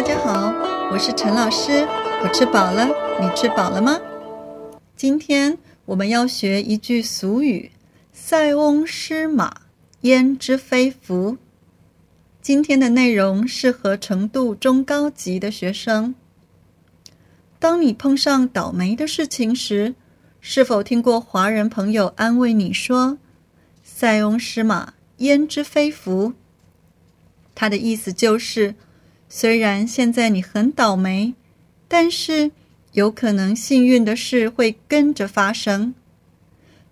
大家好我是陈老师，我吃饱了，你吃饱了吗？今天我们要学一句俗语：“塞翁失马，焉知非福。”今天的内容适合程度中高级的学生。当你碰上倒霉的事情时，是否听过华人朋友安慰你说：“塞翁失马，焉知非福？”他的意思就是，虽然现在你很倒霉，但是有可能幸运的事会跟着发生。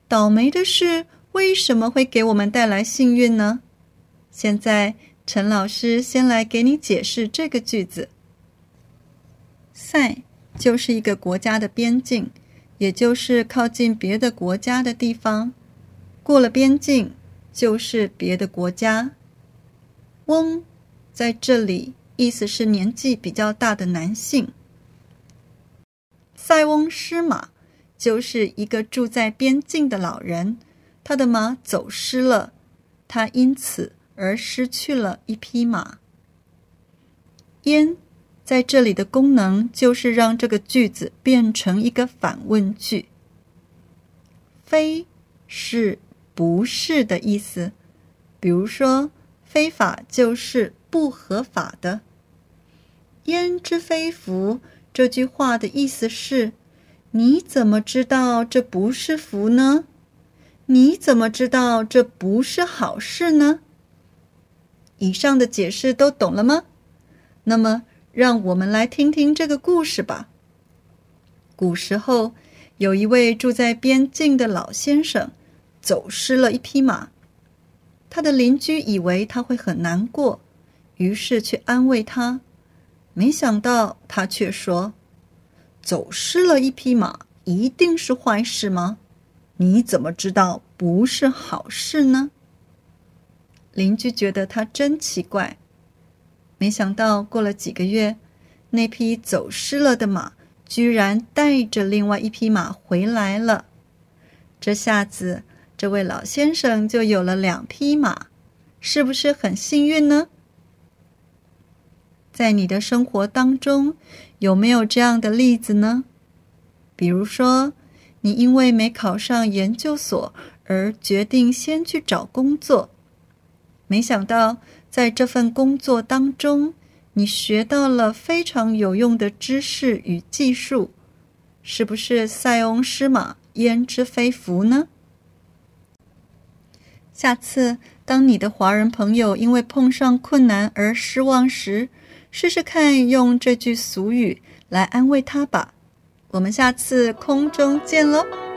倒霉的事为什么会给我们带来幸运呢？现在陈老师先来给你解释这个句子：“塞就是一个国家的边境，也就是靠近别的国家的地方。过了边境就是别的国家。”翁在这里意思是年纪比较大的男性。塞翁失马就是一个住在边境的老人，他的马走失了，他因此而失去了一匹马。焉在这里的功能就是让这个句子变成一个反问句。非是不是的意思，比如说。非法就是不合法的。焉知非福？这句话的意思是：你怎么知道这不是福呢？你怎么知道这不是好事呢？以上的解释都懂了吗？那么，让我们来听听这个故事吧。古时候，有一位住在边境的老先生，走失了一匹马。他的邻居以为他会很难过，于是去安慰他。没想到他却说：“走失了一匹马，一定是坏事吗？你怎么知道不是好事呢？”邻居觉得他真奇怪。没想到过了几个月，那匹走失了的马居然带着另外一匹马回来了。这下子。这位老先生就有了两匹马，是不是很幸运呢？在你的生活当中，有没有这样的例子呢？比如说，你因为没考上研究所而决定先去找工作，没想到在这份工作当中，你学到了非常有用的知识与技术，是不是塞翁失马，焉知非福呢？下次，当你的华人朋友因为碰上困难而失望时，试试看用这句俗语来安慰他吧。我们下次空中见喽！